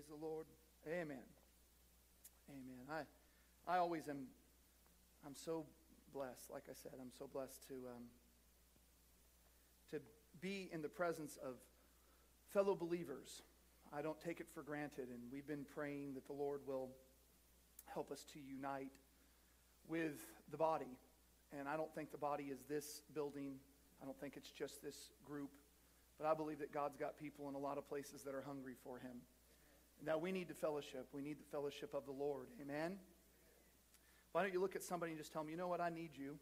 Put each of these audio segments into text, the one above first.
Praise the Lord. Amen. Amen. I, I always am, I'm so blessed. Like I said, I'm so blessed to, um, to be in the presence of fellow believers. I don't take it for granted, and we've been praying that the Lord will help us to unite with the body. And I don't think the body is this building. I don't think it's just this group. But I believe that God's got people in a lot of places that are hungry for Him. Now, we need the fellowship. We need the fellowship of the Lord. Amen? Why don't you look at somebody and just tell them, you know what, I need you.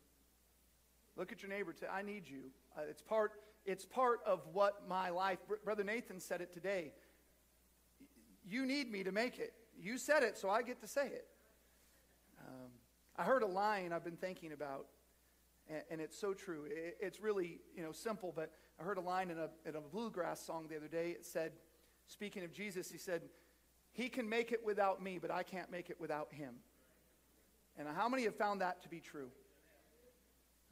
Look at your neighbor. Say, I need you. Uh, it's, part, it's part of what my life, Brother Nathan said it today. You need me to make it. You said it, so I get to say it. Um, I heard a line I've been thinking about, and, and it's so true. It, it's really you know simple, but I heard a line in a, in a bluegrass song the other day. It said, speaking of Jesus, he said, He can make it without me, but I can't make it without him. And how many have found that to be true?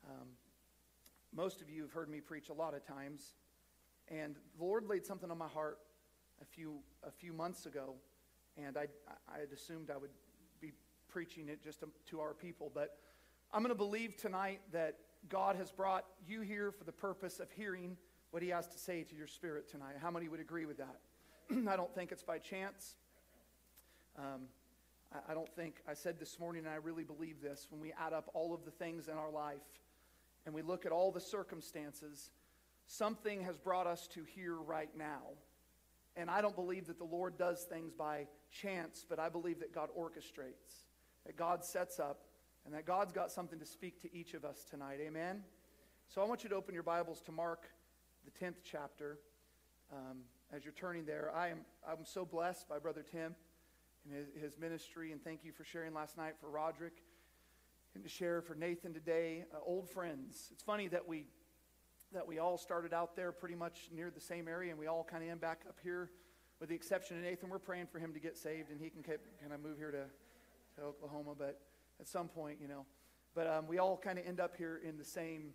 Um, most of you have heard me preach a lot of times, and the Lord laid something on my heart a few a few months ago, and I I had assumed I would be preaching it just to, to our people, but I'm going to believe tonight that God has brought you here for the purpose of hearing what He has to say to your spirit tonight. How many would agree with that? I don't think it's by chance. Um, I, I don't think, I said this morning, and I really believe this, when we add up all of the things in our life and we look at all the circumstances, something has brought us to here right now. And I don't believe that the Lord does things by chance, but I believe that God orchestrates, that God sets up, and that God's got something to speak to each of us tonight. Amen? So I want you to open your Bibles to Mark, the 10th chapter. Um, as you're turning there, I am, I'm so blessed by Brother Tim and his, his ministry, and thank you for sharing last night for Roderick and to share for Nathan today. Uh, old friends. It's funny that we that we all started out there pretty much near the same area, and we all kind of end back up here, with the exception of Nathan. We're praying for him to get saved, and he can kind of move here to, to Oklahoma, but at some point, you know. But um, we all kind of end up here in the same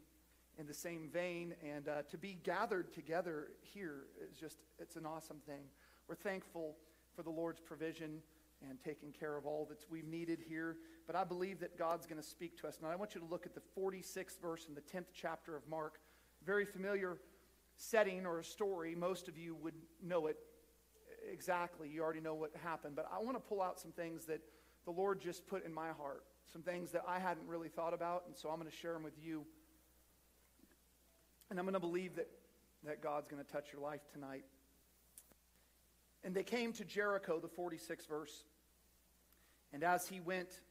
in the same vein, and uh, to be gathered together here is just it's an awesome thing. We're thankful for the Lord's provision and taking care of all that we've needed here. But I believe that God's going to speak to us. Now, I want you to look at the 46th verse in the 10th chapter of Mark. Very familiar setting or a story. Most of you would know it exactly. You already know what happened. But I want to pull out some things that the Lord just put in my heart, some things that I hadn't really thought about. And so I'm going to share them with you. And I'm going to believe that, that God's going to touch your life tonight. And they came to Jericho, the 46th verse. And as he went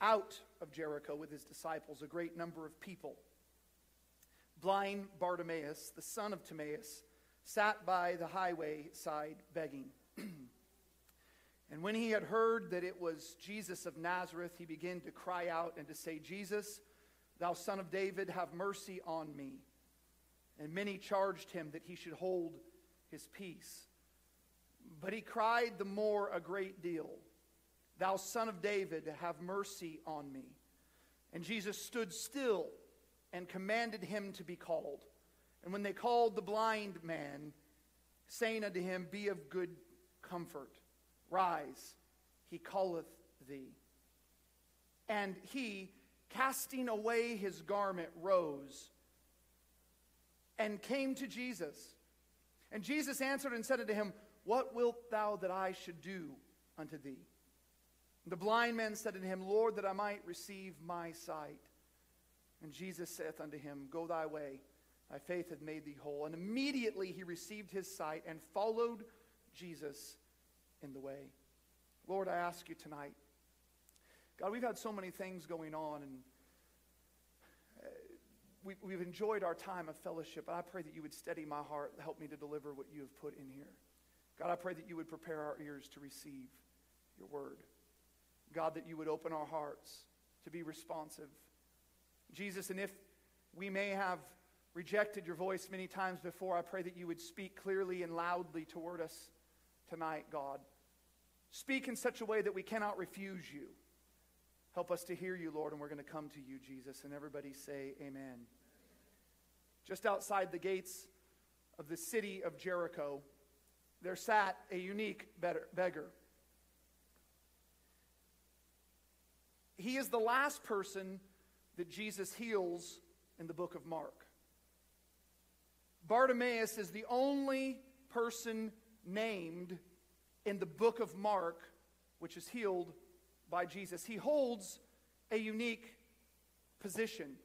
out of Jericho with his disciples, a great number of people, blind Bartimaeus, the son of Timaeus, sat by the highway side begging. and when he had heard that it was Jesus of Nazareth, he began to cry out and to say, Jesus, thou son of David, have mercy on me. And many charged him that he should hold his peace. But he cried the more a great deal. Thou son of David, have mercy on me. And Jesus stood still and commanded him to be called. And when they called the blind man, saying unto him, Be of good comfort, rise, he calleth thee. And he, casting away his garment, rose and came to Jesus. And Jesus answered and said unto him, What wilt thou that I should do unto thee? The blind man said unto him, Lord, that I might receive my sight. And Jesus saith unto him, Go thy way, thy faith hath made thee whole. And immediately he received his sight and followed Jesus in the way. Lord, I ask you tonight. God, we've had so many things going on, and uh, we, we've enjoyed our time of fellowship. I pray that you would steady my heart, help me to deliver what you have put in here. God, I pray that you would prepare our ears to receive your word. God, that you would open our hearts to be responsive. Jesus, and if we may have rejected your voice many times before, I pray that you would speak clearly and loudly toward us tonight, God. Speak in such a way that we cannot refuse you. Help us to hear you, Lord, and we're going to come to you, Jesus. And everybody say, Amen. Just outside the gates of the city of Jericho, there sat a unique beggar. He is the last person that Jesus heals in the book of Mark. Bartimaeus is the only person named in the book of Mark which is healed by Jesus. He holds a unique position.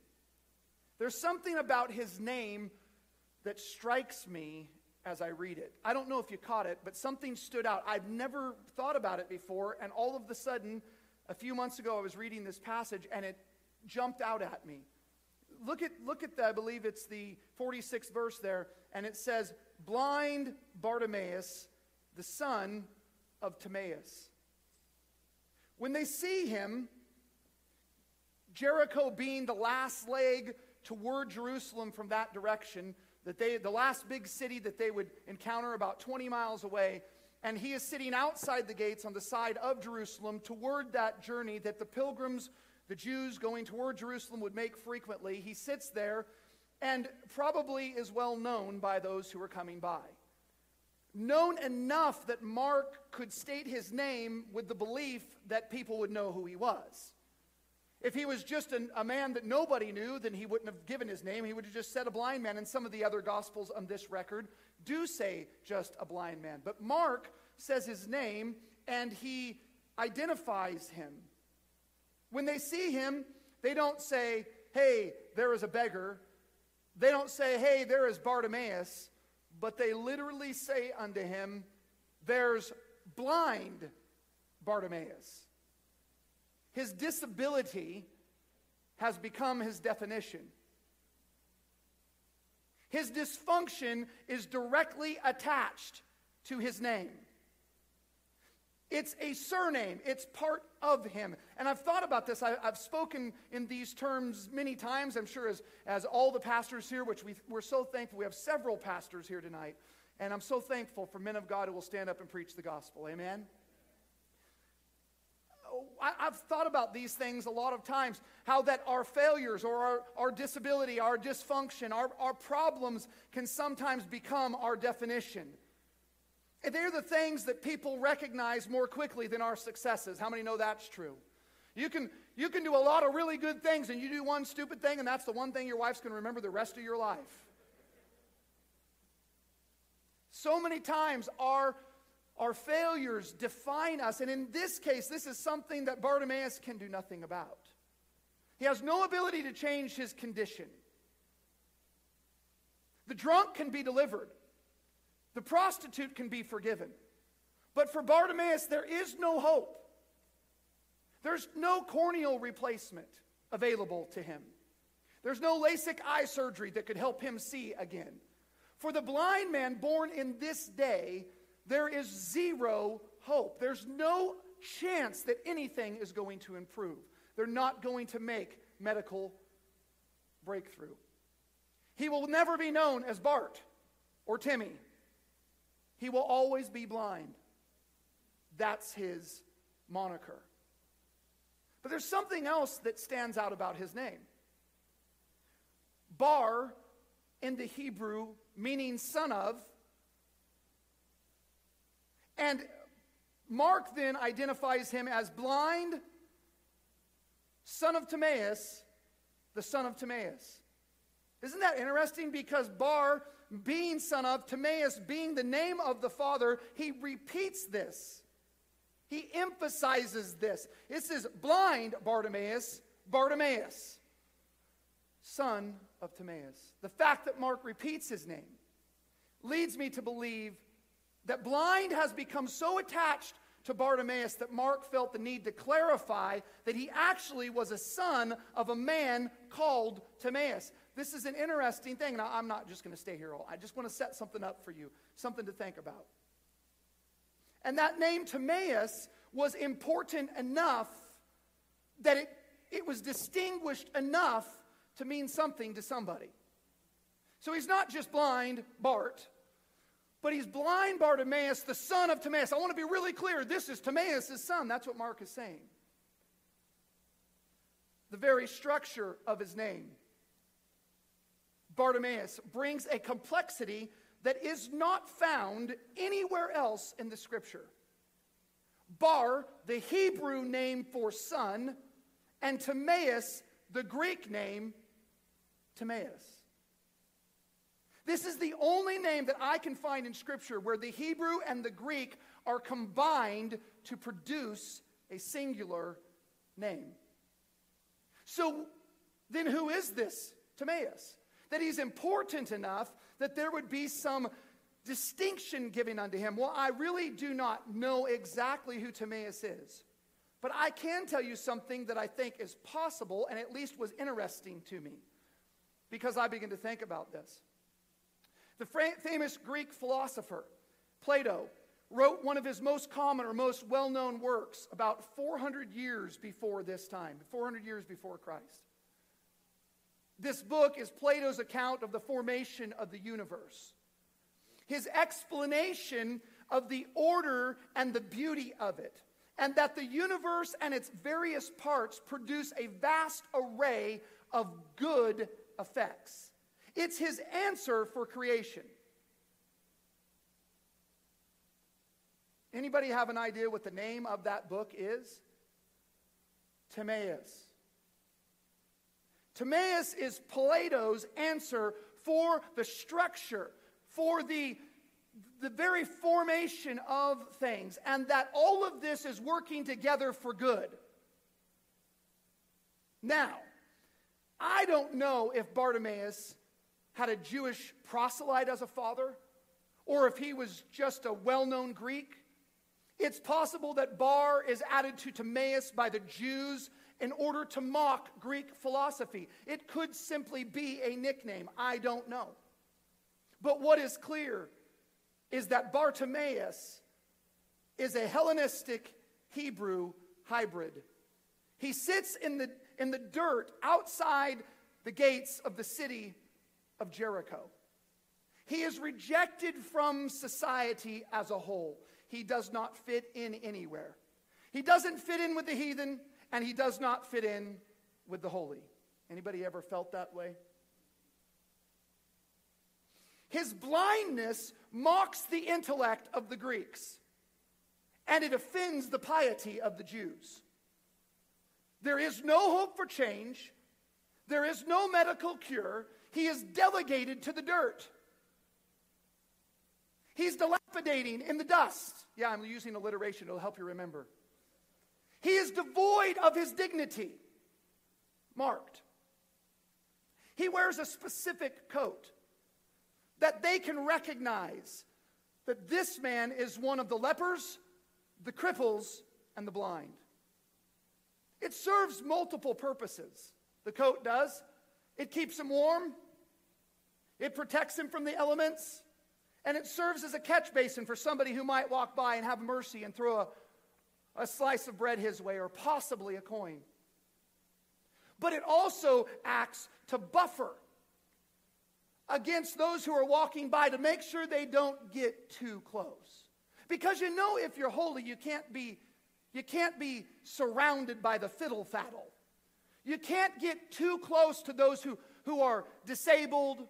There's something about his name that strikes me as I read it. I don't know if you caught it, but something stood out. I've never thought about it before, and all of a sudden, a few months ago, I was reading this passage and it jumped out at me. Look at, look at the, I believe it's the 46th verse there, and it says, Blind Bartimaeus, the son of Timaeus. When they see him, Jericho being the last leg toward Jerusalem from that direction, that they, the last big city that they would encounter about 20 miles away, and he is sitting outside the gates on the side of Jerusalem toward that journey that the pilgrims, the Jews going toward Jerusalem, would make frequently. He sits there and probably is well known by those who are coming by. Known enough that Mark could state his name with the belief that people would know who he was. If he was just an, a man that nobody knew, then he wouldn't have given his name. He would have just said a blind man. And some of the other gospels on this record do say just a blind man. But Mark says his name and he identifies him. When they see him, they don't say, hey, there is a beggar. They don't say, hey, there is Bartimaeus. But they literally say unto him, there's blind Bartimaeus. His disability has become his definition. His dysfunction is directly attached to his name. It's a surname, it's part of him. And I've thought about this. I, have spoken in these terms many times, I'm sure, as, as all the pastors here, which we, we're so thankful. We have several pastors here tonight. And I'm so thankful for men of God who will stand up and preach the gospel. Amen? I, have thought about these things a lot of times how that our failures or our, our disability, our dysfunction, our, our problems can sometimes become our definition. They're the things that people recognize more quickly than our successes. How many know that's true? You can, you can do a lot of really good things, and you do one stupid thing, and that's the one thing your wife's going to remember the rest of your life. So many times, our our failures define us. And in this case, this is something that Bartimaeus can do nothing about. He has no ability to change his condition. The drunk can be delivered, the prostitute can be forgiven. But for Bartimaeus, there is no hope. There's no corneal replacement available to him. There's no LASIK eye surgery that could help him see again. For the blind man born in this day, there is zero hope. There's no chance that anything is going to improve. They're not going to make medical breakthrough. He will never be known as Bart or Timmy. He will always be blind. That's his moniker. But there's something else that stands out about his name. Bar in the Hebrew, meaning son of, and Mark then identifies him as blind, son of Timaeus, the son of Timaeus. Isn't that interesting? Because Bar, being son of, Timaeus being the name of the father, he repeats this. He emphasizes this. It says, blind Bartimaeus, Bartimaeus, son of Timaeus. The fact that Mark repeats his name leads me to believe that blind has become so attached to Bartimaeus that Mark felt the need to clarify that he actually was a son of a man called Timaeus. This is an interesting thing. Now, I'm not just going to stay here all. I just want to set something up for you, something to think about. And that name Timaeus was important enough that it, it was distinguished enough to mean something to somebody. So he's not just blind Bart. But he's blind Bartimaeus, the son of Timaeus. I want to be really clear. This is Timaeus' son. That's what Mark is saying. The very structure of his name, Bartimaeus, brings a complexity that is not found anywhere else in the scripture. Bar, the Hebrew name for son, and Timaeus, the Greek name, Timaeus. This is the only name that I can find in Scripture where the Hebrew and the Greek are combined to produce a singular name. So then, who is this Timaeus? That he's important enough that there would be some distinction given unto him. Well, I really do not know exactly who Timaeus is. But I can tell you something that I think is possible and at least was interesting to me because I begin to think about this. The famous Greek philosopher, Plato, wrote one of his most common or most well known works about 400 years before this time, 400 years before Christ. This book is Plato's account of the formation of the universe. His explanation of the order and the beauty of it, and that the universe and its various parts produce a vast array of good effects. It's his answer for creation. Anybody have an idea what the name of that book is? Timaeus. Timaeus is Plato's answer for the structure, for the, the very formation of things, and that all of this is working together for good. Now, I don't know if Bartimaeus had a Jewish proselyte as a father, or if he was just a well known Greek. It's possible that Bar is added to Timaeus by the Jews in order to mock Greek philosophy. It could simply be a nickname. I don't know. But what is clear is that Bartimaeus is a Hellenistic Hebrew hybrid. He sits in the, in the dirt outside the gates of the city of Jericho. He is rejected from society as a whole. He does not fit in anywhere. He doesn't fit in with the heathen and he does not fit in with the holy. Anybody ever felt that way? His blindness mocks the intellect of the Greeks, and it offends the piety of the Jews. There is no hope for change, there is no medical cure. He is delegated to the dirt. He's dilapidating in the dust. Yeah, I'm using alliteration, it'll help you remember. He is devoid of his dignity, marked. He wears a specific coat that they can recognize that this man is one of the lepers, the cripples, and the blind. It serves multiple purposes. The coat does. It keeps him warm, it protects him from the elements, and it serves as a catch basin for somebody who might walk by and have mercy and throw a a slice of bread his way, or possibly a coin. But it also acts to buffer against those who are walking by to make sure they don't get too close. Because you know if you're holy, you can't be you can't be surrounded by the fiddle faddle. You can't get too close to those who, who are disabled,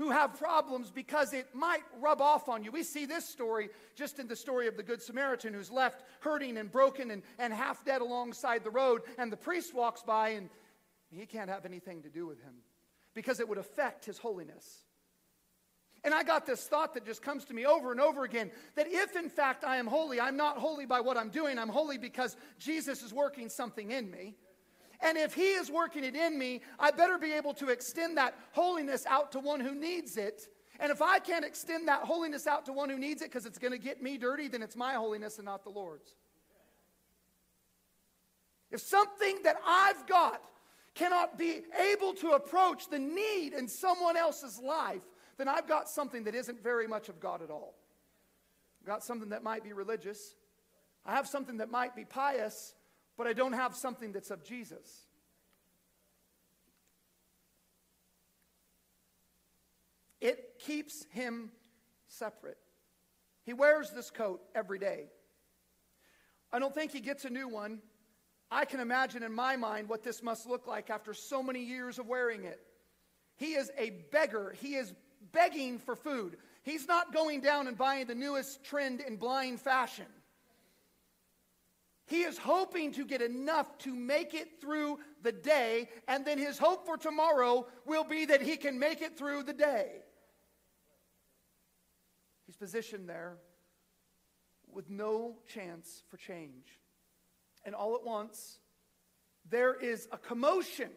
who have problems because it might rub off on you. We see this story just in the story of the Good Samaritan who's left hurting and broken and, and half dead alongside the road, and the priest walks by and he can't have anything to do with him because it would affect his holiness. And I got this thought that just comes to me over and over again that if in fact I am holy, I'm not holy by what I'm doing, I'm holy because Jesus is working something in me. And if He is working it in me, I better be able to extend that holiness out to one who needs it. And if I can't extend that holiness out to one who needs it because it's going to get me dirty, then it's my holiness and not the Lord's. If something that I've got cannot be able to approach the need in someone else's life, then I've got something that isn't very much of God at all. I've got something that might be religious. I have something that might be pious, but I don't have something that's of Jesus. It keeps him separate. He wears this coat every day. I don't think he gets a new one. I can imagine in my mind what this must look like after so many years of wearing it. He is a beggar. He is begging for food. He's not going down and buying the newest trend in blind fashion. He is hoping to get enough to make it through the day, and then his hope for tomorrow will be that he can make it through the day. He's positioned there with no chance for change. And all at once, there is a commotion.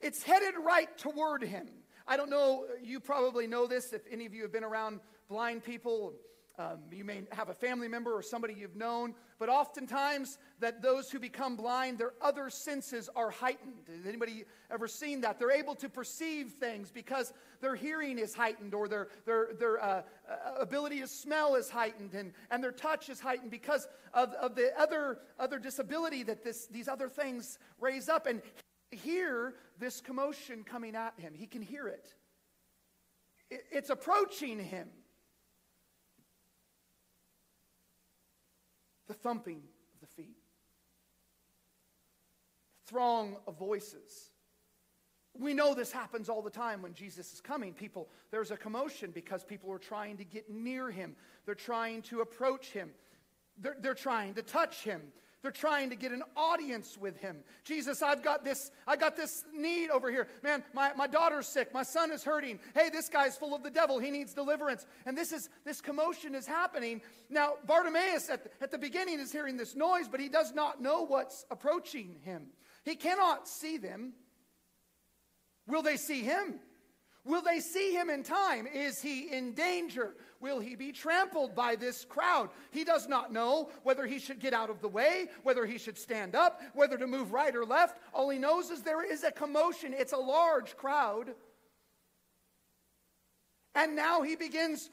It's headed right toward him. I don't know, you probably know this if any of you have been around blind people. Um, you may have a family member or somebody you've known, but oftentimes that those who become blind, their other senses are heightened. Has anybody ever seen that? They're able to perceive things because their hearing is heightened, or their their their uh, uh, ability to smell is heightened, and, and their touch is heightened because of, of the other other disability that this these other things raise up. And hear this commotion coming at him. He can hear it. it it's approaching him. The thumping of the feet, throng of voices. We know this happens all the time when Jesus is coming. People, there's a commotion because people are trying to get near him. They're trying to approach him. They're, they're trying to touch him. They're trying to get an audience with him. Jesus, I've got this, I got this need over here. Man, my, my daughter's sick. My son is hurting. Hey, this guy's full of the devil. He needs deliverance. And this is this commotion is happening. Now, Bartimaeus at the, at the beginning is hearing this noise, but he does not know what's approaching him. He cannot see them. Will they see him? Will they see him in time? Is he in danger? Will he be trampled by this crowd? He does not know whether he should get out of the way, whether he should stand up, whether to move right or left. All he knows is there is a commotion. It's a large crowd. And now he begins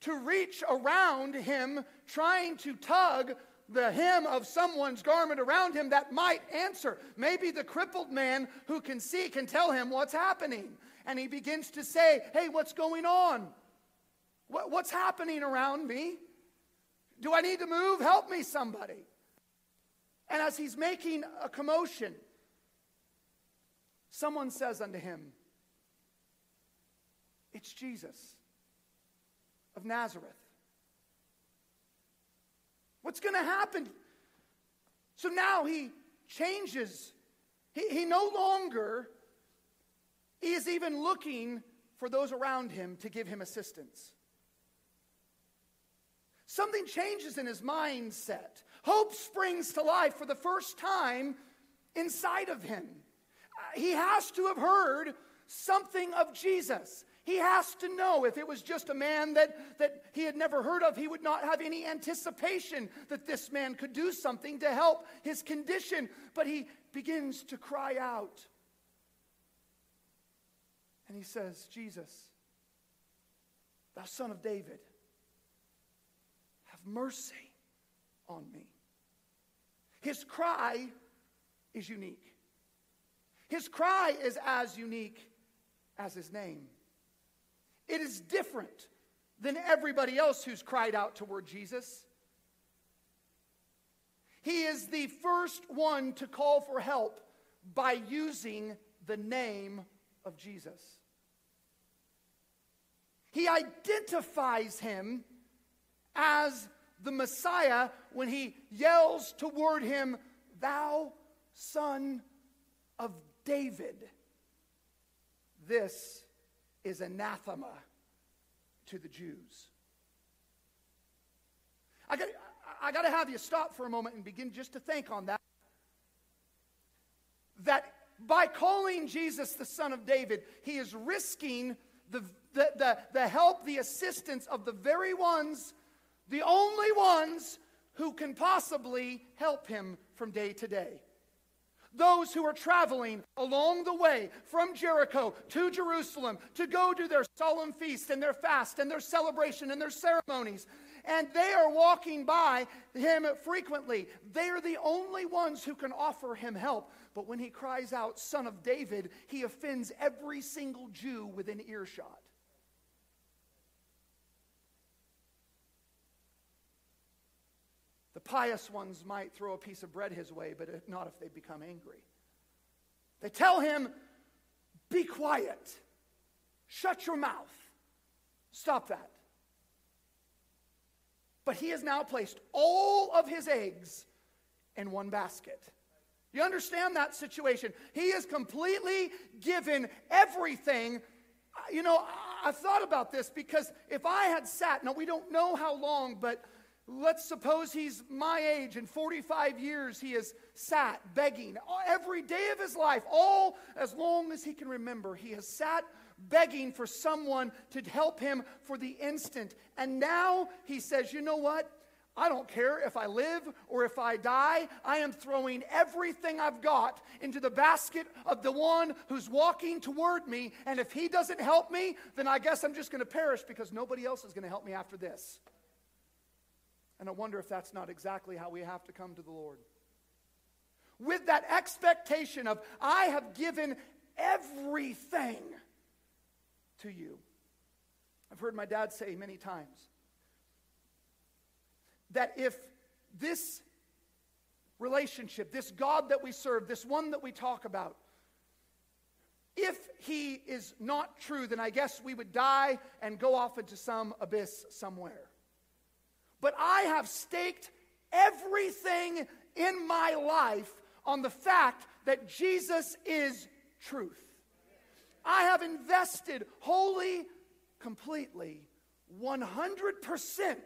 to reach around him, trying to tug the hem of someone's garment around him that might answer. Maybe the crippled man who can see can tell him what's happening. And he begins to say, Hey, what's going on? What, what's happening around me? Do I need to move? Help me, somebody. And as he's making a commotion, someone says unto him, It's Jesus of Nazareth. What's going to happen? So now he changes. He, he no longer is even looking for those around him to give him assistance. Something changes in his mindset. Hope springs to life for the first time inside of him. Uh, he has to have heard something of Jesus. He has to know if it was just a man that, that he had never heard of, he would not have any anticipation that this man could do something to help his condition. But he begins to cry out. And he says, Jesus, thou son of David, have mercy on me. His cry is unique. His cry is as unique as his name. It is different than everybody else who's cried out toward Jesus. He is the first one to call for help by using the name of Jesus. He identifies him as the Messiah when he yells toward him, Thou son of David. This is anathema to the Jews. I got, I got to have you stop for a moment and begin just to think on that. That by calling Jesus the Son of David, he is risking the, the, the, the help, the assistance of the very ones the only ones who can possibly help him from day to day. Those who are traveling along the way from Jericho to Jerusalem to go to their solemn feast and their fast and their celebration and their ceremonies. And they are walking by him frequently. They are the only ones who can offer him help. But when he cries out, Son of David, he offends every single Jew within earshot. The pious ones might throw a piece of bread his way, but not if they become angry. They tell him, Be quiet, Shut your mouth. Stop that. But he has now placed all of his eggs in one basket. You understand that situation? He has completely given everything. You know, I thought about this because if I had sat, now we don't know how long, but let's suppose he's my age and 45 years he has sat begging every day of his life, all as long as he can remember. He has sat begging for someone to help him for the instant. And now he says, you know what? I don't care if I live or if I die. I am throwing everything I've got into the basket of the one who's walking toward me. And if he doesn't help me, then I guess I'm just going to perish because nobody else is going to help me after this. And I wonder if that's not exactly how we have to come to the Lord. With that expectation of, I have given everything to you. I've heard my dad say many times that if this relationship, this God that we serve, this one that we talk about, if he is not true, then I guess we would die and go off into some abyss somewhere. But I have staked everything in my life on the fact that Jesus is truth. I have invested wholly, completely, 100%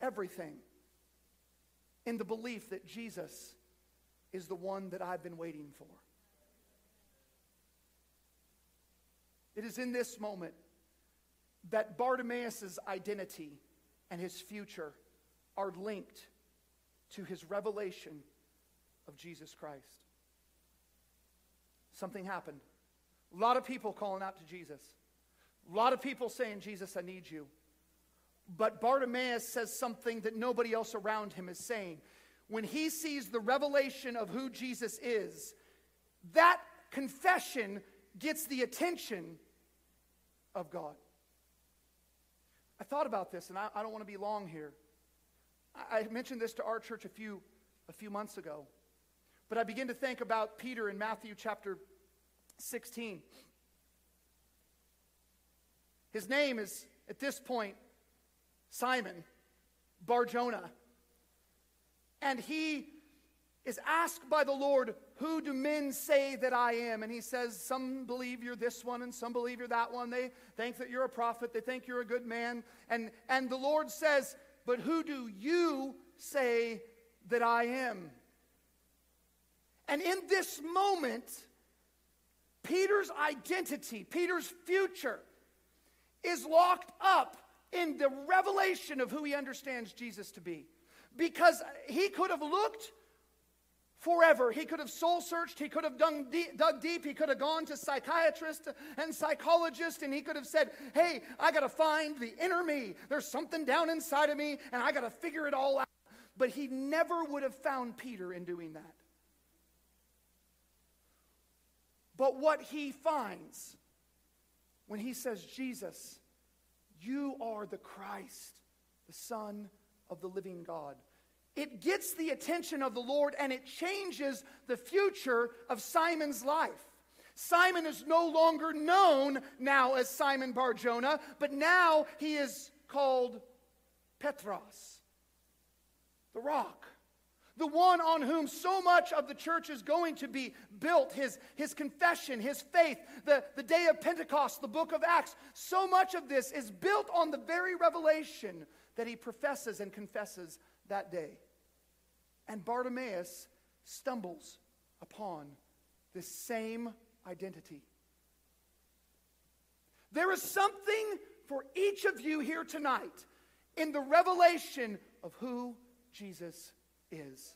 everything in the belief that Jesus is the one that I've been waiting for. It is in this moment that Bartimaeus' identity and his future are linked to his revelation of Jesus Christ. Something happened. A lot of people calling out to Jesus. A lot of people saying, Jesus, I need you. But Bartimaeus says something that nobody else around him is saying. When he sees the revelation of who Jesus is, that confession gets the attention of God. I thought about this, and I, I don't want to be long here. I, I mentioned this to our church a few, a few months ago. But I begin to think about Peter in Matthew chapter 16. His name is, at this point, Simon Barjona. And he is asked by the Lord, Who do men say that I am? And he says, Some believe you're this one, and some believe you're that one. They think that you're a prophet, they think you're a good man. And, and the Lord says, But who do you say that I am? And in this moment, Peter's identity, Peter's future, is locked up in the revelation of who he understands Jesus to be. Because he could have looked forever. He could have soul searched. He could have dug deep, dug deep. He could have gone to psychiatrists and psychologists and he could have said, Hey, I got to find the inner me. There's something down inside of me and I got to figure it all out. But he never would have found Peter in doing that. But what he finds when he says, Jesus, you are the Christ, the Son of the living God. It gets the attention of the Lord and it changes the future of Simon's life. Simon is no longer known now as Simon Barjona, but now he is called Petros, the rock the one on whom so much of the church is going to be built his, his confession, his faith, the, the day of Pentecost, the book of Acts. So much of this is built on the very revelation that he professes and confesses that day. And Bartimaeus stumbles upon this same identity. There is something for each of you here tonight in the revelation of who Jesus is.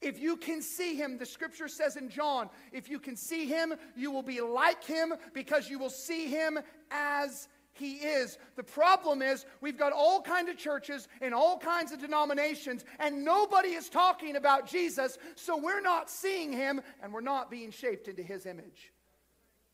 If you can see him, the scripture says in John, if you can see him, you will be like him because you will see him as he is. The problem is we've got all kinds of churches and all kinds of denominations and nobody is talking about Jesus, so we're not seeing him and we're not being shaped into his image.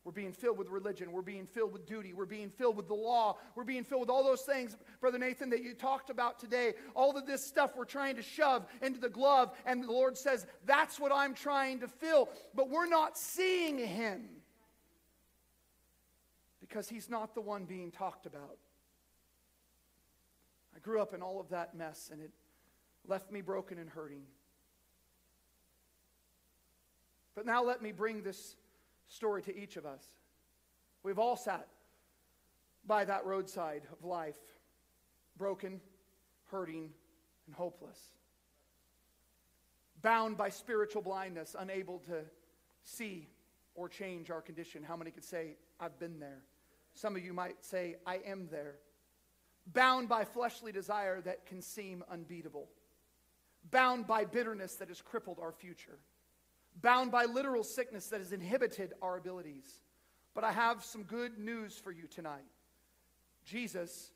We're being filled with religion. We're being filled with duty. We're being filled with the law. We're being filled with all those things, Brother Nathan, that you talked about today. All of this stuff we're trying to shove into the glove. And the Lord says, That's what I'm trying to fill. But we're not seeing Him. Because he's not the one being talked about. I grew up in all of that mess, and it left me broken and hurting. But now let me bring this story to each of us. We've all sat by that roadside of life, broken, hurting, and hopeless. Bound by spiritual blindness, unable to see or change our condition. How many could say, I've been there? Some of you might say, I am there. Bound by fleshly desire that can seem unbeatable. Bound by bitterness that has crippled our future. Bound by literal sickness that has inhibited our abilities. But I have some good news for you tonight. Jesus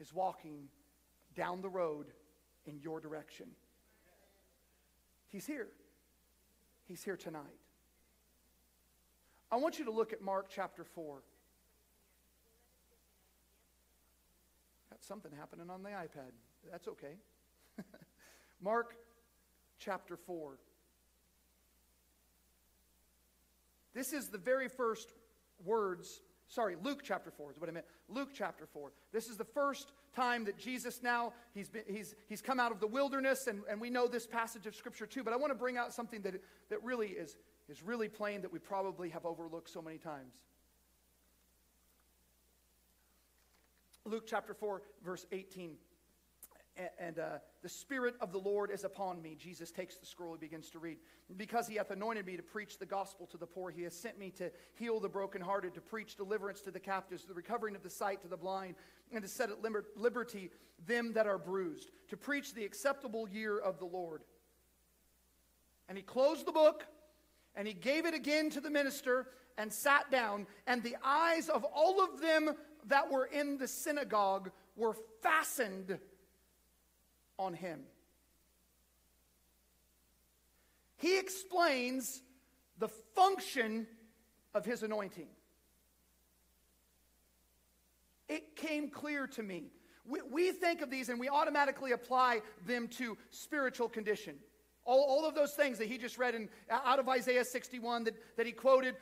is walking down the road in your direction. He's here. He's here tonight. I want you to look at Mark chapter 4. Something happening on the iPad. That's okay. Mark chapter 4. This is the very first words sorry, Luke chapter 4 is what I meant. Luke chapter 4. This is the first time that Jesus now, he's, been, he's, he's come out of the wilderness, and, and we know this passage of Scripture too, but I want to bring out something that, that really is, is really plain that we probably have overlooked so many times. Luke chapter 4, verse 18 and uh, the Spirit of the Lord is upon me. Jesus takes the scroll, he begins to read. Because he hath anointed me to preach the gospel to the poor, he has sent me to heal the brokenhearted, to preach deliverance to the captives, the recovering of the sight to the blind, and to set at liberty them that are bruised, to preach the acceptable year of the Lord. And he closed the book, and he gave it again to the minister, and sat down, and the eyes of all of them that were in the synagogue were fastened on him. He explains the function of his anointing. It came clear to me. We, we, think of these and we automatically apply them to spiritual condition. All, all of those things that he just read in, out of Isaiah 61 that, that he quoted,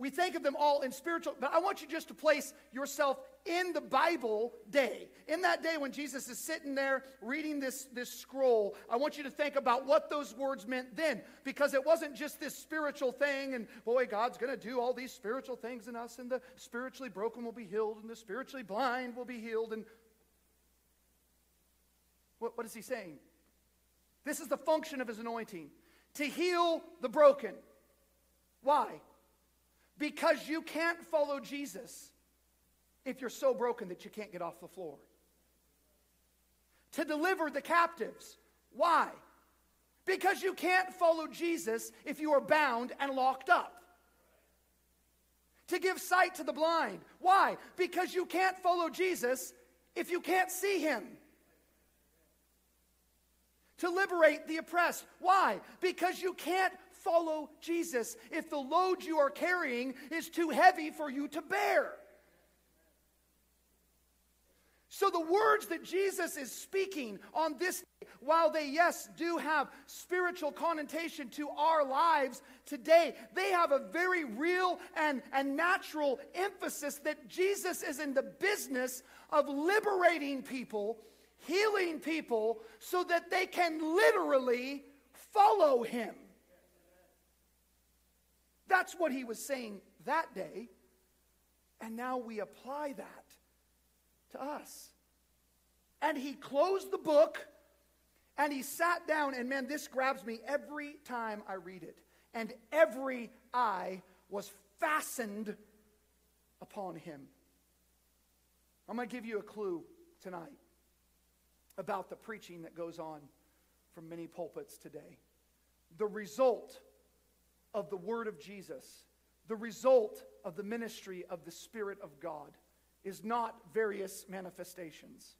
we think of them all in spiritual, but I want you just to place yourself in the Bible day. In that day when Jesus is sitting there reading this, this scroll, I want you to think about what those words meant then. Because it wasn't just this spiritual thing, and boy, God's going to do all these spiritual things in us, and the spiritually broken will be healed, and the spiritually blind will be healed. And what, what is he saying? This is the function of his anointing to heal the broken. Why? Because you can't follow Jesus if you're so broken that you can't get off the floor. To deliver the captives. Why? Because you can't follow Jesus if you are bound and locked up. To give sight to the blind. Why? Because you can't follow Jesus if you can't see him. To liberate the oppressed. Why? Because you can't follow Jesus if the load you are carrying is too heavy for you to bear. So, the words that Jesus is speaking on this, day, while they, yes, do have spiritual connotation to our lives today, they have a very real and, and natural emphasis that Jesus is in the business of liberating people, healing people, so that they can literally follow him. That's what he was saying that day. And now we apply that to us. And he closed the book and he sat down. And man, this grabs me every time I read it. And every eye was fastened upon him. I'm going to give you a clue tonight about the preaching that goes on from many pulpits today. The result of the Word of Jesus, the result of the ministry of the Spirit of God, is not various manifestations.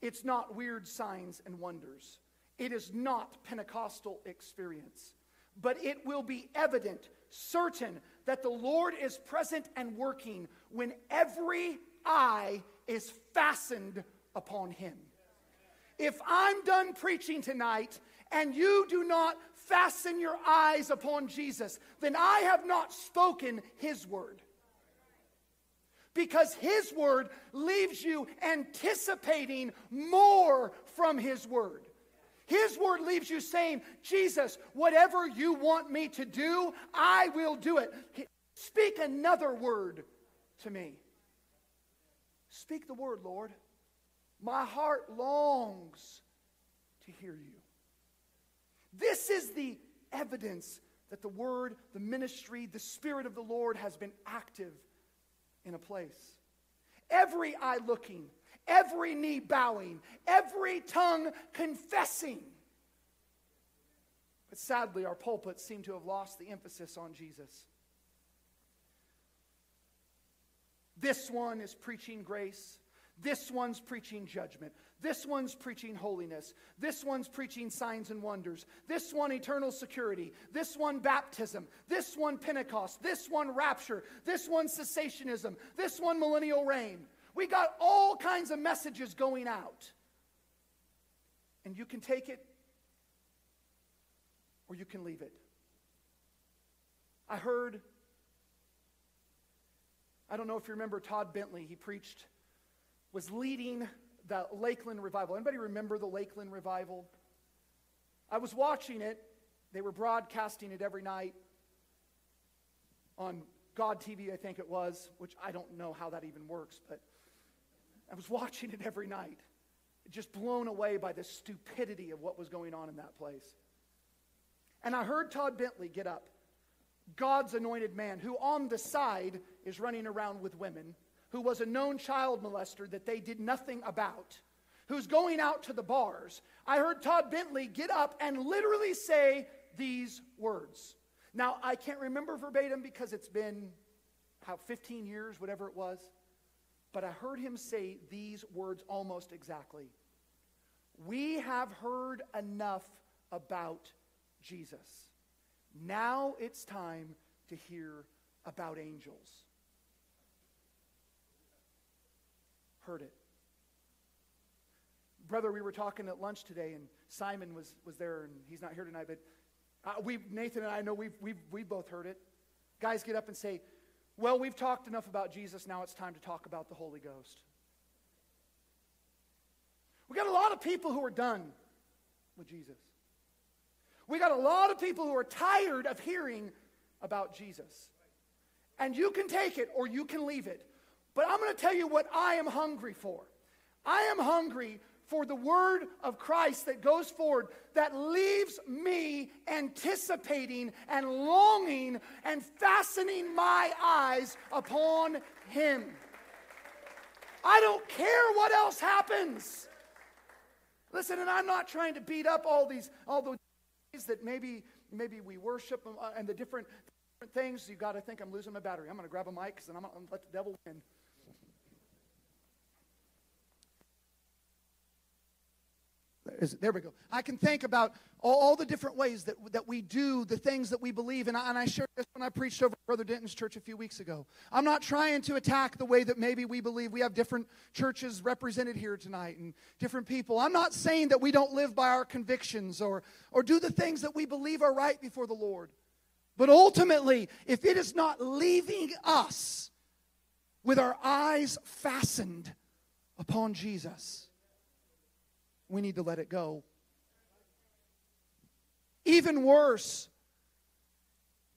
It's not weird signs and wonders. It is not Pentecostal experience. But it will be evident, certain, that the Lord is present and working when every eye is fastened upon Him. If I'm done preaching tonight and you do not fasten your eyes upon Jesus, then I have not spoken his word. because His Word leaves you anticipating more from His Word. His Word leaves you saying, Jesus, whatever you want me to do, I will do it. Speak another word to me. Speak the word, Lord. My heart longs to hear you. This is the evidence that the word, the ministry, the Spirit of the Lord has been active in a place. Every eye looking, every knee bowing, every tongue confessing. But sadly, our pulpits seem to have lost the emphasis on Jesus. This one is preaching grace. This one's preaching judgment. This one's preaching holiness. This one's preaching signs and wonders. This one, eternal security. This one, baptism. This one, Pentecost. This one, rapture. This one, cessationism. This one, millennial reign. We got all kinds of messages going out. And you can take it or you can leave it. I heard, I don't know if you remember Todd Bentley, he preached, was leading the Lakeland revival. Anybody remember the Lakeland revival? I was watching it. They were broadcasting it every night on God TV, I think it was, which I don't know how that even works, but I was watching it every night, just blown away by the stupidity of what was going on in that place. And I heard Todd Bentley get up, God's anointed man, who on the side is running around with women who was a known child molester that they did nothing about, who's going out to the bars, I heard Todd Bentley get up and literally say these words. Now, I can't remember verbatim because it's been, how, 15 years, whatever it was. But I heard him say these words almost exactly. We have heard enough about Jesus. Now it's time to hear about angels. Heard it. Brother, we were talking at lunch today, and Simon was, was there, and he's not here tonight, but uh, we, Nathan and I know we've, we've, we've both heard it. Guys get up and say, Well, we've talked enough about Jesus, now it's time to talk about the Holy Ghost. We got a lot of people who are done with Jesus. We got a lot of people who are tired of hearing about Jesus. And you can take it or you can leave it. But I'm going to tell you what I am hungry for. I am hungry for the word of Christ that goes forward that leaves me anticipating and longing and fastening my eyes upon him. I don't care what else happens. Listen, and I'm not trying to beat up all these all those that maybe maybe we worship uh, and the different, different things. You got to think I'm losing my battery. I'm going to grab a mic because then I'm going to let the devil win. Is, there we go. I can think about all, all, the different ways that, that we do the things that we believe. And I, and I shared this when I preached over Brother Denton's church a few weeks ago. I'm not trying to attack the way that maybe we believe. We have different churches represented here tonight and different people. I'm not saying that we don't live by our convictions or, or do the things that we believe are right before the Lord. But ultimately, if it is not leaving us with our eyes fastened upon Jesus, we need to let it go. Even worse,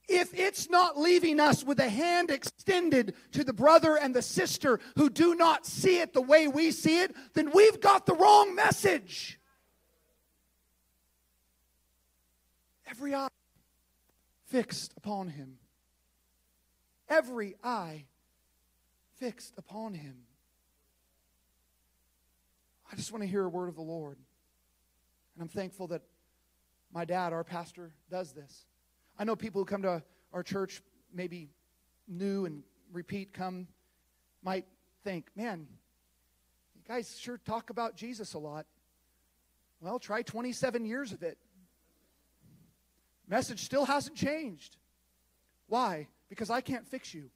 if it's not leaving us with a hand extended to the brother and the sister who do not see it the way we see it, then we've got the wrong message. Every eye fixed upon him. Every eye fixed upon him. I just want to hear a word of the Lord. And I'm thankful that my dad, our pastor, does this. I know people who come to our church, maybe new and repeat, come, might think, man, you guys sure talk about Jesus a lot. Well, try 27 years of it. Message still hasn't changed. Why? Because I can't fix you.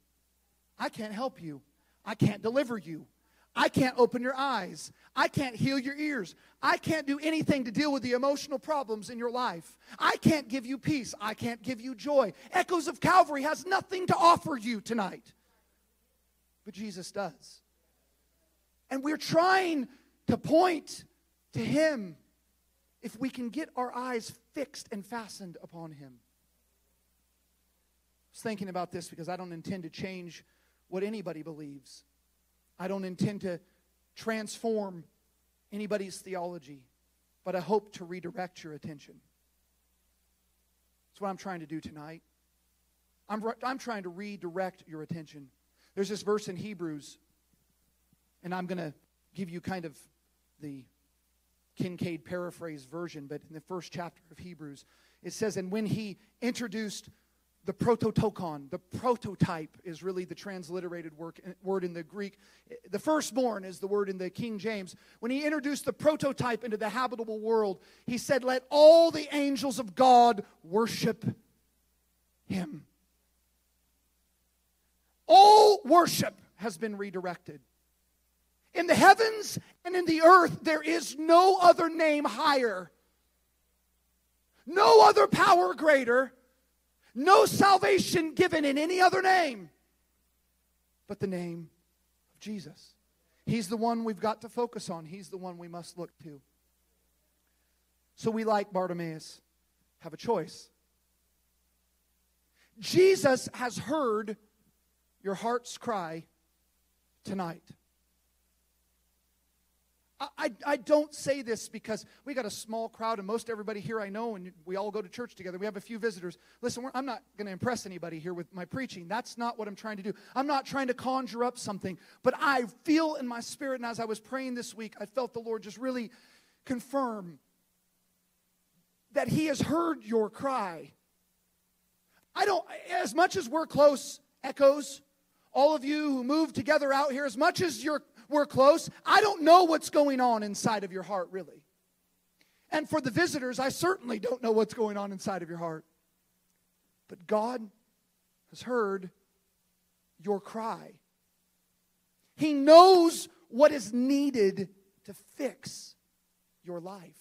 I can't help you. I can't deliver you. I can't open your eyes. I can't heal your ears. I can't do anything to deal with the emotional problems in your life. I can't give you peace. I can't give you joy. Echoes of Calvary has nothing to offer you tonight. but Jesus does. And we're trying to point to Him if we can get our eyes fixed and fastened upon Him. I was thinking about this because I don't intend to change what anybody believes, I don't intend to transform anybody's theology, but I hope to redirect your attention. That's what I'm trying to do tonight. I'm, I'm trying to redirect your attention. There's this verse in Hebrews, and I'm going to give you kind of the Kincaid paraphrase version, but in the first chapter of Hebrews, it says, And when he introduced the prototokon, the prototype is really the transliterated work, eh, word in the Greek. Eh, the firstborn is the word in the King James. When he introduced the prototype into the habitable world, he said, Let all the angels of God worship him. All worship has been redirected. In the heavens and in the earth, there is no other name higher, no other power greater, no salvation given in any other name but the name of Jesus. He's the one we've got to focus on, He's the one we must look to. So we, like Bartimaeus, have a choice. Jesus has heard your heart's cry tonight. I, I don't say this because we got a small crowd and most everybody here I know, and we all go to church together. We have a few visitors. Listen, I'm not going to impress anybody here with my preaching. That's not what I'm trying to do. I'm not trying to conjure up something, but I feel in my spirit, and as I was praying this week, I felt the Lord just really confirm that He has heard your cry. I don't, as much as we're close, echoes, all of you who moved together out here, as much as you're we're close. I don't know what's going on inside of your heart, really. And for the visitors, I certainly don't know what's going on inside of your heart. But God has heard your cry. He knows what is needed to fix your life.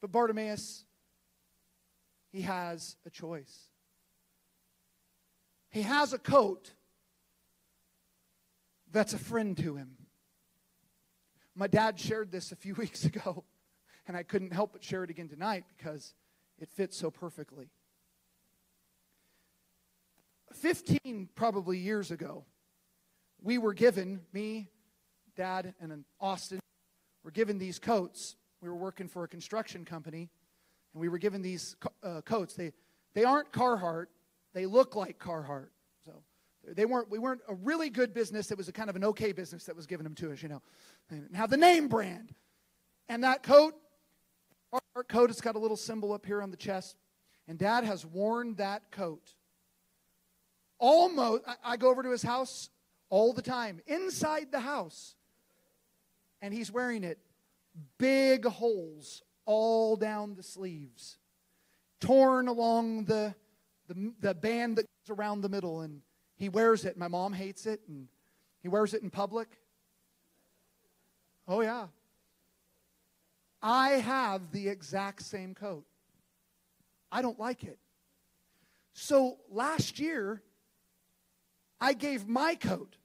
But Bartimaeus, he has a choice. He has a coat that's a friend to him. My dad shared this a few weeks ago, and I couldn't help but share it again tonight because it fits so perfectly. 15 probably years ago, we were given, me, dad, and Austin, were given these coats. We were working for a construction company, and we were given these uh, coats. They, they aren't Carhartt, they look like Carhartt. They weren't, we weren't a really good business. It was a kind of an okay business that was giving them to us, you know. Have the name brand. And that coat, our, our coat, it's got a little symbol up here on the chest. And dad has worn that coat. Almost, I, I go over to his house all the time, inside the house. And he's wearing it. Big holes all down the sleeves, torn along the, the, the band that goes around the middle. And he wears it. My mom hates it, and he wears it in public. Oh, yeah. I have the exact same coat. I don't like it. So last year, I gave my coat,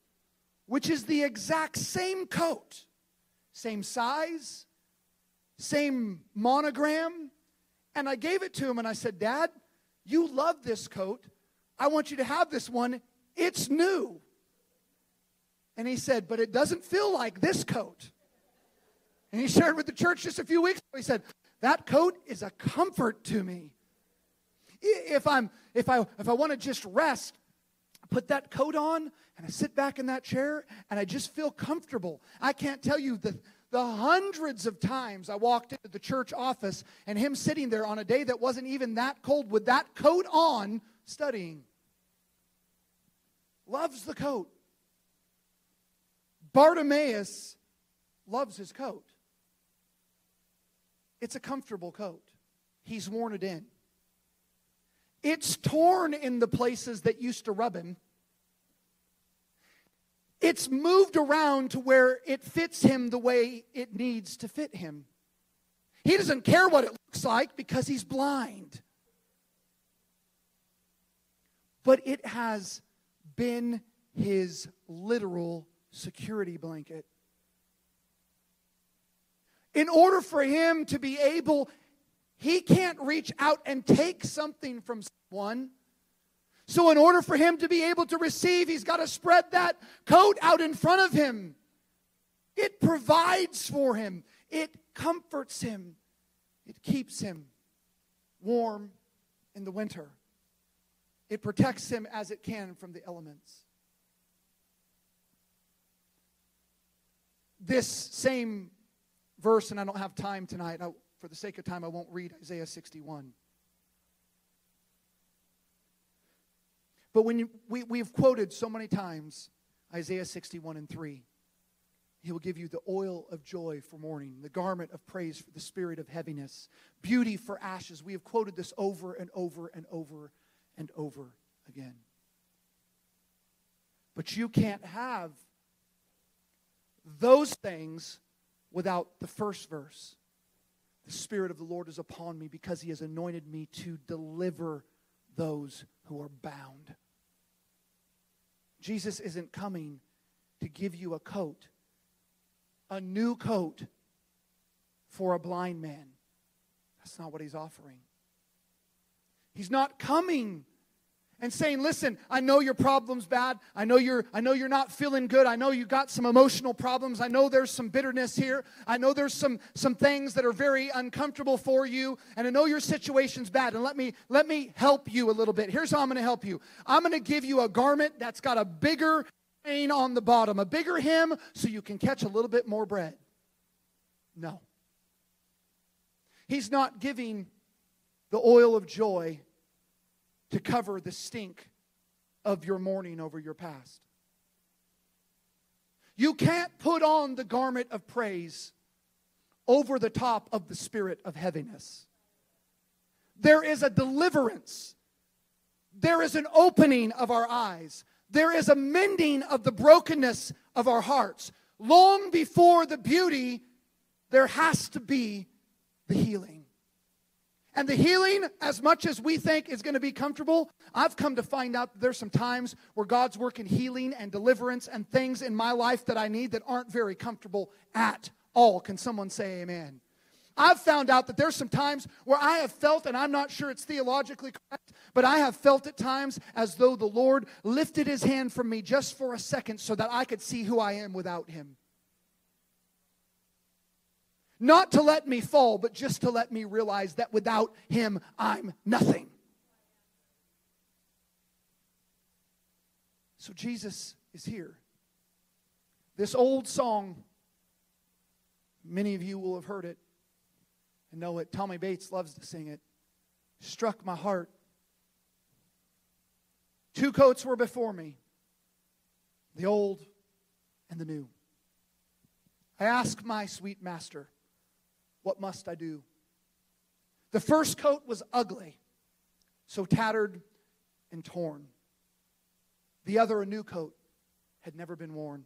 which is the exact same coat, same size, same monogram, and I gave it to him and I said, Dad, you love this coat. I want you to have this one it's new. And he said, But it doesn't feel like this coat. And he shared with the church just a few weeks ago. He said, That coat is a comfort to me. If I'm if I if I want to just rest, put that coat on and I sit back in that chair and I just feel comfortable. I can't tell you the the hundreds of times I walked into the church office and him sitting there on a day that wasn't even that cold with that coat on studying loves the coat. Bartimaeus loves his coat. It's a comfortable coat. He's worn it in. It's torn in the places that used to rub him. It's moved around to where it fits him the way it needs to fit him. He doesn't care what it looks like because he's blind. But it has been his literal security blanket. In order for him to be able, he can't reach out and take something from someone. So, in order for him to be able to receive, he's got to spread that coat out in front of him. It provides for him, it comforts him, it keeps him warm in the winter, it protects him as it can from the elements. This same verse, and I don't have time tonight. I, for the sake of time, I won't read Isaiah 61. But when you, we, we've quoted so many times Isaiah 61 and 3, he will give you the oil of joy for mourning, the garment of praise for the spirit of heaviness, beauty for ashes. We have quoted this over and over and over and over again. But you can't have those things without the first verse. The Spirit of the Lord is upon me because he has anointed me to deliver those who are bound. Jesus isn't coming to give you a coat, a new coat for a blind man. That's not what he's offering. He's not coming and saying, "Listen, I know your problem's bad. I know you're I know you're not feeling good. I know you got some emotional problems. I know there's some bitterness here. I know there's some some things that are very uncomfortable for you, and I know your situation's bad. And let me let me help you a little bit. Here's how I'm going to help you. I'm going to give you a garment that's got a bigger chain on the bottom, a bigger hem so you can catch a little bit more bread." No. He's not giving the oil of joy to cover the stink of your mourning over your past. You can't put on the garment of praise over the top of the spirit of heaviness. There is a deliverance, there is an opening of our eyes, there is a mending of the brokenness of our hearts. Long before the beauty, there has to be the healing. And the healing, as much as we think is going to be comfortable, I've come to find out that there's some times where God's working healing and deliverance and things in my life that I need that aren't very comfortable at all. Can someone say amen? I've found out that there's some times where I have felt, and I'm not sure it's theologically correct, but I have felt at times as though the Lord lifted his hand from me just for a second so that I could see who I am without him. Not to let me fall, but just to let me realize that without Him, I'm nothing. So Jesus is here. This old song, many of you will have heard it and know it. Tommy Bates loves to sing it. Struck my heart. Two coats were before me the old and the new. I asked my sweet master, what must I do? The first coat was ugly, so tattered and torn. The other, a new coat, had never been worn.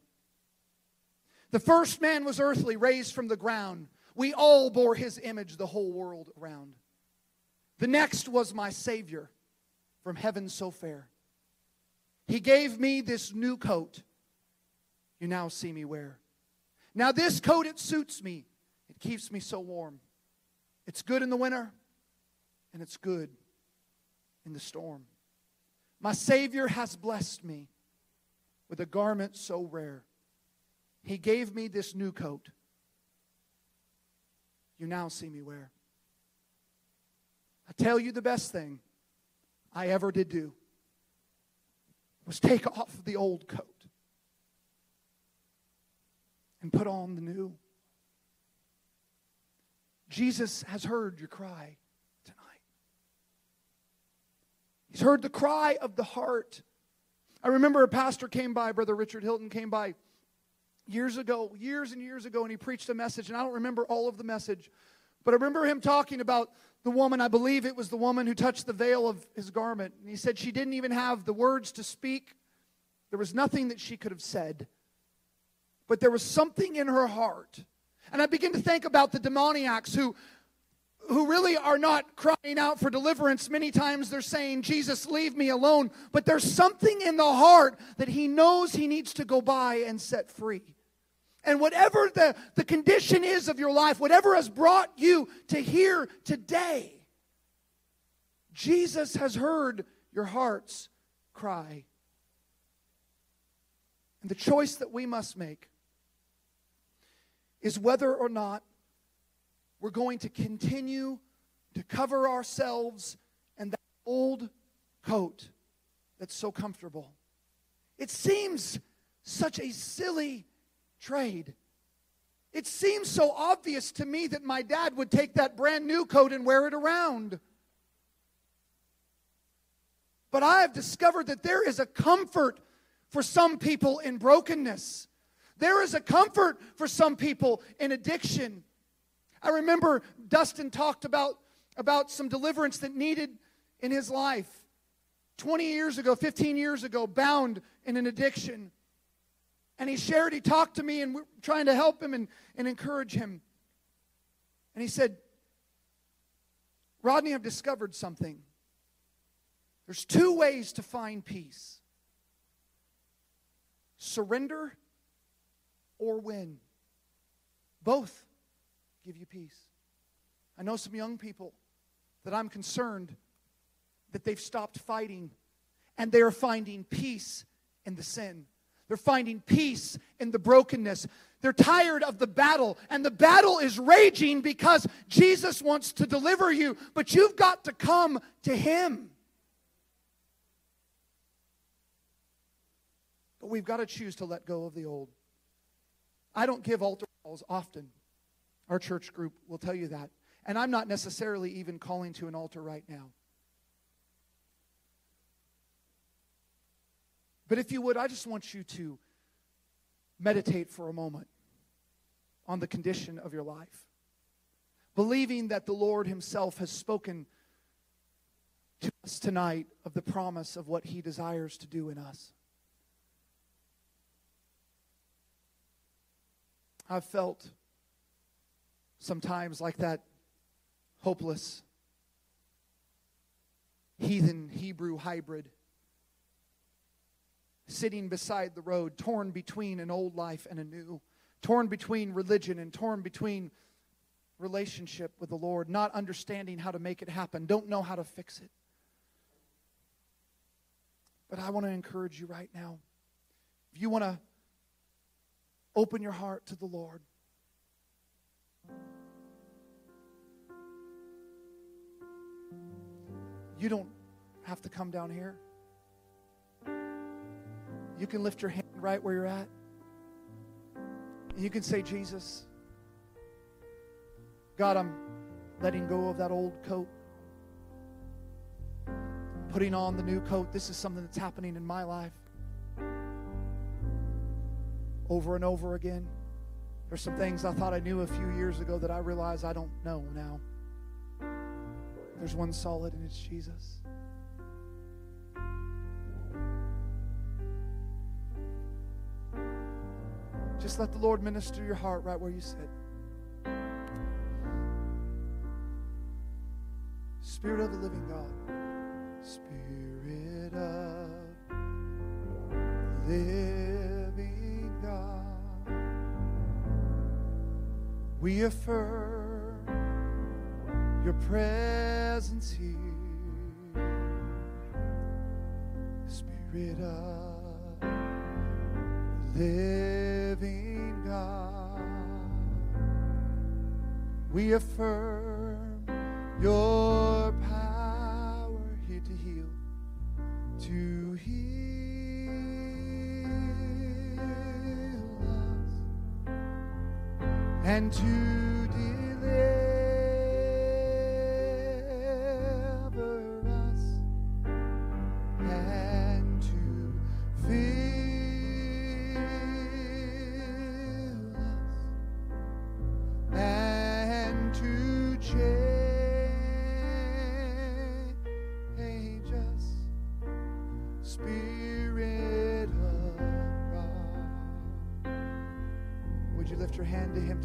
The first man was earthly, raised from the ground. We all bore his image the whole world around. The next was my Savior from heaven so fair. He gave me this new coat you now see me wear. Now, this coat, it suits me it keeps me so warm. It's good in the winter, and it's good in the storm. My Savior has blessed me with a garment so rare. He gave me this new coat. You now see me wear. I tell you the best thing I ever did do was take off the old coat and put on the new. Jesus has heard your cry tonight. He's heard the cry of the heart. I remember a pastor came by, Brother Richard Hilton came by years ago, years and years ago, and he preached a message, and I don't remember all of the message, but I remember him talking about the woman, I believe it was the woman who touched the veil of his garment. And he said she didn't even have the words to speak, there was nothing that she could have said. But there was something in her heart and I begin to think about the demoniacs who, who really are not crying out for deliverance. Many times they're saying, Jesus, leave me alone. But there's something in the heart that he knows he needs to go by and set free. And whatever the, the condition is of your life, whatever has brought you to here today, Jesus has heard your heart's cry. And the choice that we must make is whether or not we're going to continue to cover ourselves in that old coat that's so comfortable. It seems such a silly trade. It seems so obvious to me that my dad would take that brand new coat and wear it around. But I have discovered that there is a comfort for some people in brokenness. There is a comfort for some people in addiction. I remember Dustin talked about, about some deliverance that needed in his life. 20 years ago, 15 years ago, bound in an addiction. And he shared, he talked to me, and we're trying to help him and, and encourage him. And he said, Rodney, I've discovered something. There's two ways to find peace surrender or win. Both give you peace. I know some young people that I'm concerned that they've stopped fighting and they are finding peace in the sin. They're finding peace in the brokenness. They're tired of the battle, and the battle is raging because Jesus wants to deliver you, but you've got to come to Him. But we've got to choose to let go of the old. I don't give altar calls often. Our church group will tell you that. And I'm not necessarily even calling to an altar right now. But if you would, I just want you to meditate for a moment on the condition of your life, believing that the Lord Himself has spoken to us tonight of the promise of what He desires to do in us. I've felt sometimes like that hopeless heathen Hebrew hybrid sitting beside the road, torn between an old life and a new, torn between religion and torn between relationship with the Lord, not understanding how to make it happen, don't know how to fix it. But I want to encourage you right now. If you want to open your heart to the Lord, You don't have to come down here. You can lift your hand right where you're at. You can say, Jesus, God, I'm letting go of that old coat, putting on the new coat. This is something that's happening in my life over and over again. There's some things I thought I knew a few years ago that I realize I don't know now. There's one solid, and it's Jesus. Just let the Lord minister your heart right where you sit. Spirit of the living God. Spirit of living We affirm your presence here, Spirit of the living God. We affirm your and to